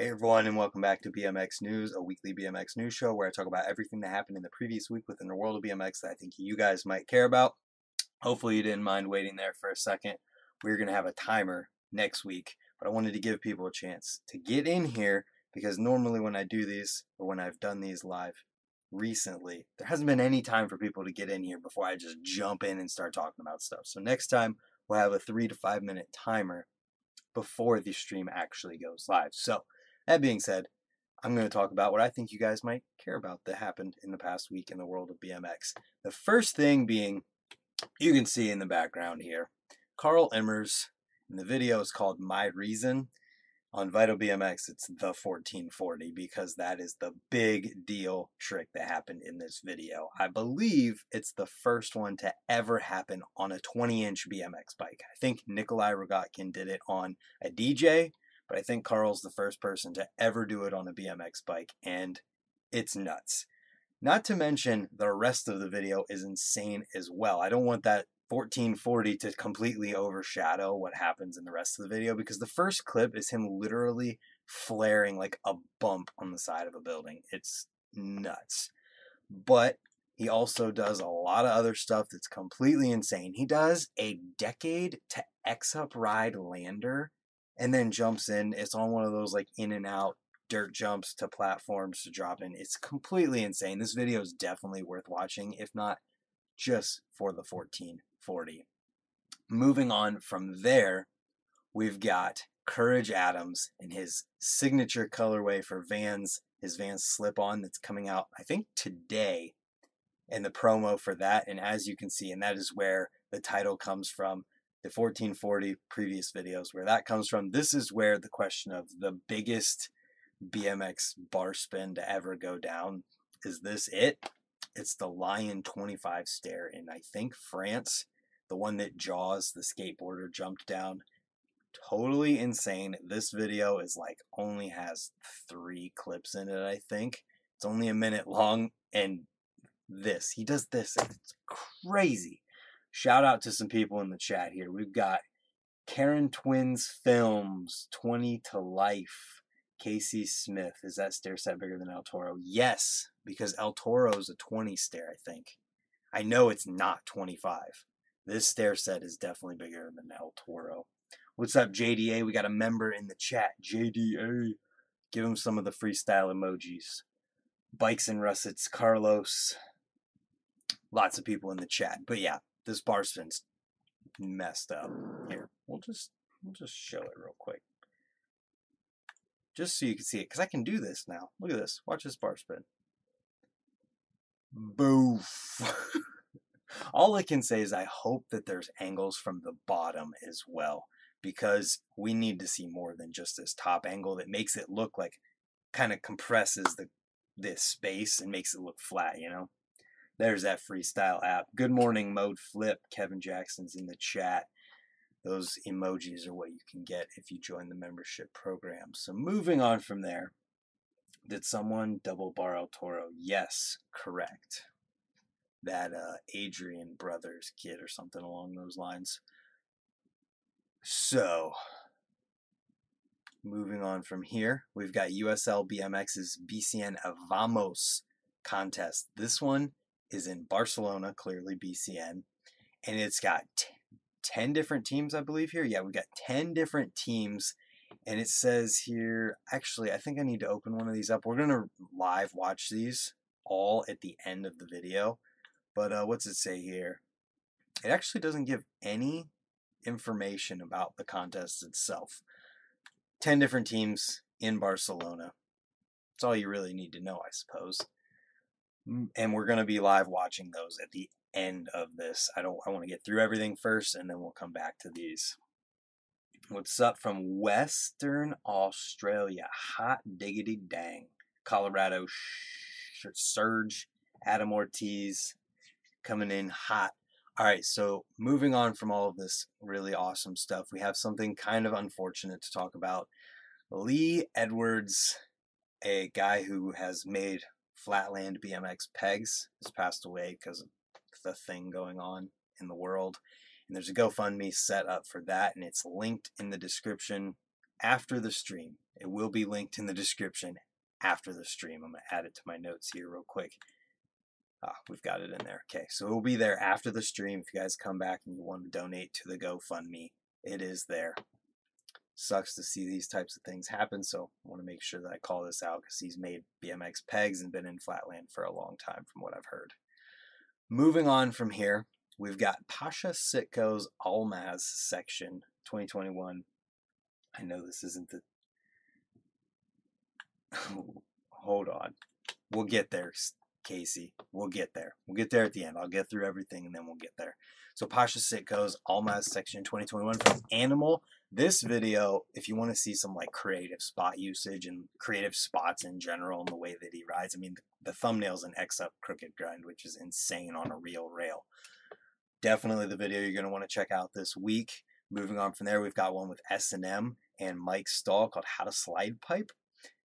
Hey everyone, and welcome back to BMX News, a weekly BMX news show where I talk about everything that happened in the previous week within the world of BMX that I think you guys might care about. Hopefully, you didn't mind waiting there for a second. We're going to have a timer next week, but I wanted to give people a chance to get in here because normally when I do these or when I've done these live recently, there hasn't been any time for people to get in here before I just jump in and start talking about stuff. So, next time we'll have a three to five minute timer before the stream actually goes live. So, that being said, I'm going to talk about what I think you guys might care about that happened in the past week in the world of BMX. The first thing being, you can see in the background here, Carl Emmers, and the video is called My Reason. On Vital BMX, it's the 1440 because that is the big deal trick that happened in this video. I believe it's the first one to ever happen on a 20 inch BMX bike. I think Nikolai Rogatkin did it on a DJ but I think Carl's the first person to ever do it on a BMX bike, and it's nuts. Not to mention, the rest of the video is insane as well. I don't want that 1440 to completely overshadow what happens in the rest of the video because the first clip is him literally flaring like a bump on the side of a building. It's nuts. But he also does a lot of other stuff that's completely insane. He does a decade to X up ride lander and then jumps in. It's on one of those like in and out dirt jumps to platforms to drop in. It's completely insane. This video is definitely worth watching, if not just for the 1440. Moving on from there, we've got Courage Adams and his signature colorway for Vans, his Vans slip on that's coming out, I think, today, and the promo for that. And as you can see, and that is where the title comes from the 1440 previous videos where that comes from. This is where the question of the biggest BMX bar spin to ever go down is this it? It's the Lyon 25 stair in I think France, the one that Jaws the skateboarder jumped down. Totally insane. This video is like only has 3 clips in it, I think. It's only a minute long and this, he does this it's crazy. Shout out to some people in the chat here. We've got Karen Twins Films, 20 to Life, Casey Smith. Is that stair set bigger than El Toro? Yes, because El Toro is a 20 stair, I think. I know it's not 25. This stair set is definitely bigger than El Toro. What's up, JDA? We got a member in the chat. JDA. Give him some of the freestyle emojis. Bikes and Russets, Carlos. Lots of people in the chat. But yeah, this bar spin's messed up. Mm. Here, we'll just we'll just show it real quick. Just so you can see it, because I can do this now. Look at this. Watch this bar spin. Boof. All I can say is I hope that there's angles from the bottom as well, because we need to see more than just this top angle that makes it look like kind of compresses the this space and makes it look flat, you know? There's that freestyle app. Good morning, Mode Flip. Kevin Jackson's in the chat. Those emojis are what you can get if you join the membership program. So moving on from there, did someone double bar El Toro? Yes, correct. That uh, Adrian Brothers kid or something along those lines. So, moving on from here, we've got USL BMX's BCN Vamos contest. This one is in Barcelona, clearly BCN, and it's got t- 10 different teams, I believe, here. Yeah, we've got 10 different teams, and it says here, actually, I think I need to open one of these up. We're going to live watch these all at the end of the video, but uh, what's it say here? It actually doesn't give any information about the contest itself. 10 different teams in Barcelona. That's all you really need to know, I suppose Mm, and we're going to be live watching those at the end of this. I don't I want to get through everything first and then we'll come back to these. What's up from Western Australia? Hot diggity dang. Colorado Surge, Adam Ortiz coming in hot. All right, so moving on from all of this really awesome stuff, we have something kind of unfortunate to talk about. Lee Edwards, a guy who has made Flatland BMX pegs has passed away because of the thing going on in the world. And there's a GoFundMe set up for that, and it's linked in the description after the stream. It will be linked in the description after the stream. I'm going to add it to my notes here real quick. Ah, we've got it in there. Okay, so it will be there after the stream. If you guys come back and you want to donate to the GoFundMe, it is there. Sucks to see these types of things happen, so I want to make sure that I call this out because he's made BMX pegs and been in Flatland for a long time, from what I've heard. Moving on from here, we've got Pasha Sitko's Almaz section 2021. I know this isn't the. Hold on. We'll get there, Casey. We'll get there. We'll get there at the end. I'll get through everything and then we'll get there. So Pasha Sitko's Almaz section 2021 from Animal. This video, if you want to see some like creative spot usage and creative spots in general and the way that he rides, I mean, the, the thumbnail's an X up crooked grind, which is insane on a real rail. Definitely the video you're going to want to check out this week. Moving on from there, we've got one with S&M and Mike Stahl called How to Slide Pipe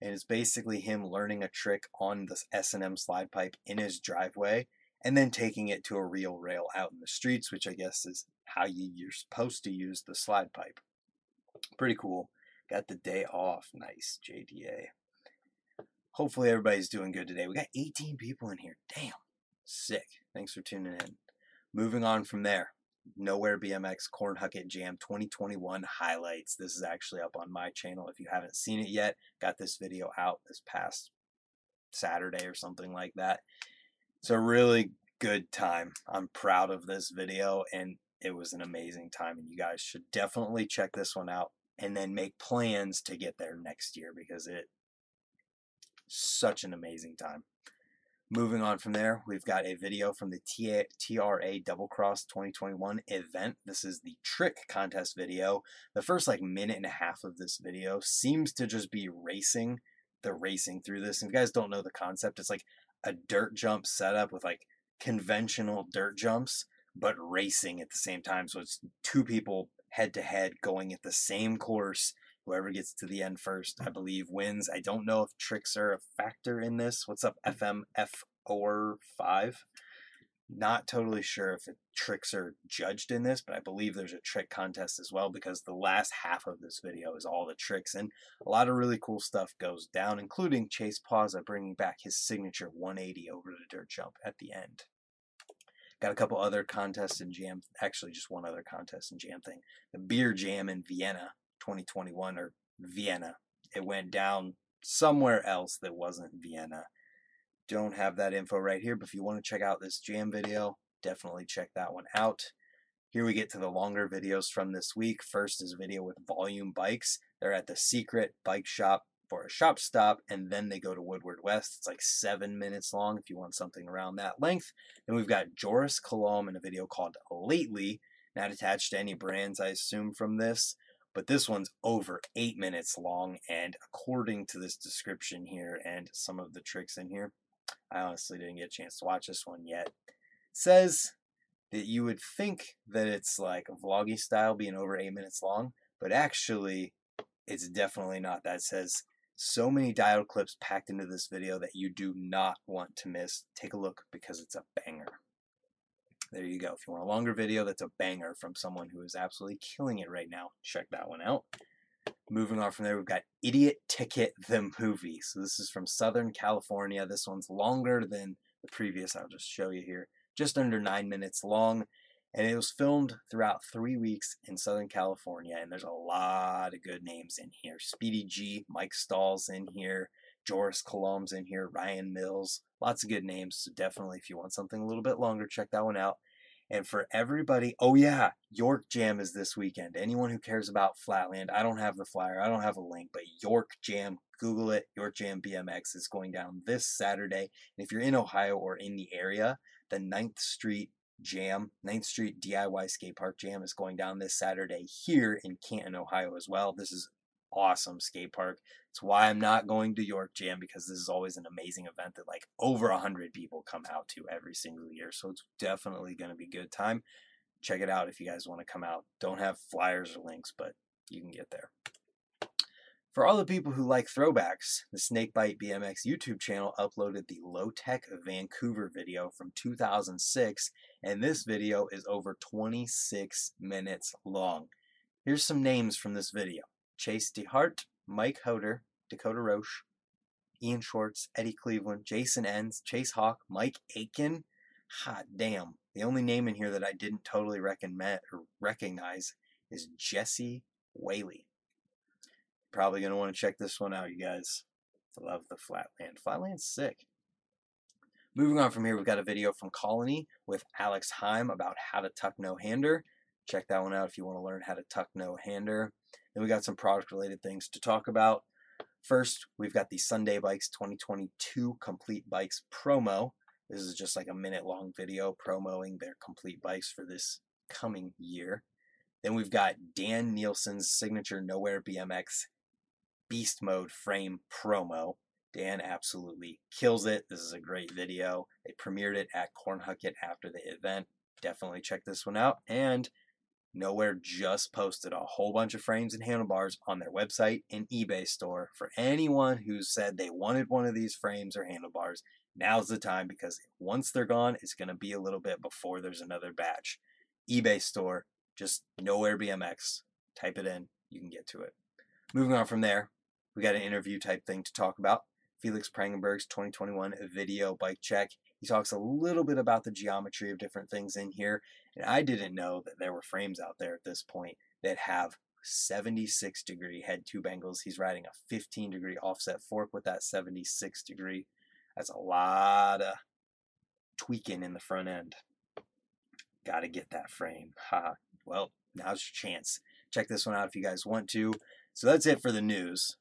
and it's basically him learning a trick on the S&M slide pipe in his driveway and then taking it to a real rail out in the streets, which I guess is how you, you're supposed to use the slide pipe. Pretty cool. Got the day off. Nice, JDA. Hopefully everybody's doing good today. We got 18 people in here. Damn. Sick. Thanks for tuning in. Moving on from there. Nowhere BMX Cornhucket Jam 2021 highlights. This is actually up on my channel if you haven't seen it yet. Got this video out this past Saturday or something like that. It's a really good time. I'm proud of this video and it was an amazing time and you guys should definitely check this one out and then make plans to get there next year because it such an amazing time. Moving on from there, we've got a video from the TRA Double Cross 2021 event. This is the trick contest video. The first like minute and a half of this video seems to just be racing, the racing through this. And if you guys don't know the concept, it's like a dirt jump setup with like conventional dirt jumps, but racing at the same time. So it's two people head to head going at the same course Whoever gets to the end first, I mm. believe, wins. I don't know if tricks are a factor in this. What's up, FMF or 5? Not totally sure if it, tricks are judged in this, but I believe there's a trick contest as well because the last half of this video is all the tricks and a lot of really cool stuff goes down, including Chase Pauza uh, bringing back his signature 180 over the dirt jump at the end. Got a couple other contests and Jam, actually just one other contest and Jam thing. The Beer Jam in Vienna 2021 or Vienna. It went down somewhere else that wasn't Vienna. Don't have that info right here, but if you want to check out this jam video, definitely check that one out. Here we get to the longer videos from this week. First is a video with Volume Bikes. They're at the Secret Bike Shop for a shop stop, and then they go to Woodward West. It's like seven minutes long if you want something around that length. Then we've got Joris Coulomb in a video called Lately, not attached to any brands, I assume, from this but this one's over eight minutes long. And according to this description here and some of the tricks in here, I honestly didn't get a chance to watch this one yet. It says that you would think that it's like a vloggy style being over eight minutes long, but actually, it's definitely not. That says so many dial clips packed into this video that you do not want to miss. Take a look because it's a banger. There you go. If you want a longer video that's a banger from someone who is absolutely killing it right now, check that one out. Moving on from there, we've got Idiot Ticket the Movie. So this is from Southern California. This one's longer than the previous. I'll just show you here. Just under nine minutes long. And it was filmed throughout three weeks in Southern California. And there's a lot of good names in here. Speedy G, Mike Stahl's in here. Joris Coulomb's in here. Ryan Mills. Lots of good names. So definitely, if you want something a little bit longer, check that one out. And for everybody, oh yeah, York Jam is this weekend. Anyone who cares about Flatland, I don't have the flyer, I don't have a link, but York Jam, Google it. York Jam BMX is going down this Saturday. And if you're in Ohio or in the area, the 9th Street Jam, 9th Street DIY Skate Park Jam is going down this Saturday here in Canton, Ohio as well. This is awesome skate park. It's why I'm not going to York Jam because this is always an amazing event that like over a hundred people come out to every single year. So it's definitely going to be good time. Check it out if you guys want to come out. Don't have flyers or links, but you can get there. For all the people who like throwbacks, the Snakebite BMX YouTube channel uploaded the Low Tech Vancouver video from 2006, and this video is over 26 minutes long. Here's some names from this video. Chase DeHart, Mike Hoder, Dakota Roche, Ian Schwartz, Eddie Cleveland, Jason Enns, Chase Hawk, Mike Aitken. Hot damn. The only name in here that I didn't totally recognize is Jesse Whaley. Probably going to want to check this one out, you guys. Love the Flatland. Flatland's sick. Moving on from here, we've got a video from Colony with Alex Heim about how to tuck no-hander. Check that one out if you want to learn how to tuck no-hander. Then we got some product-related things to talk about. First, we've got the Sunday Bikes 2022 Complete Bikes promo. This is just like a minute long video promoting their complete bikes for this coming year. Then we've got Dan Nielsen's signature Nowhere BMX Beast Mode frame promo. Dan absolutely kills it. This is a great video. They premiered it at Cornhucket after the event. Definitely check this one out. And Nowhere just posted a whole bunch of frames and handlebars on their website and eBay store for anyone who said they wanted one of these frames or handlebars. Now's the time because once they're gone, it's going to be a little bit before there's another batch. eBay store, just Nowhere BMX. Type it in, you can get to it. Moving on from there, we got an interview type thing to talk about. Felix Prangenberg's 2021 video bike check. He talks a little bit about the geometry of different things in here. And I didn't know that there were frames out there at this point that have 76 degree head tube angles. He's riding a 15 degree offset fork with that 76 degree. That's a lot of tweaking in the front end. Got to get that frame. Ha. well, now's your chance. Check this one out if you guys want to. So that's it for the news.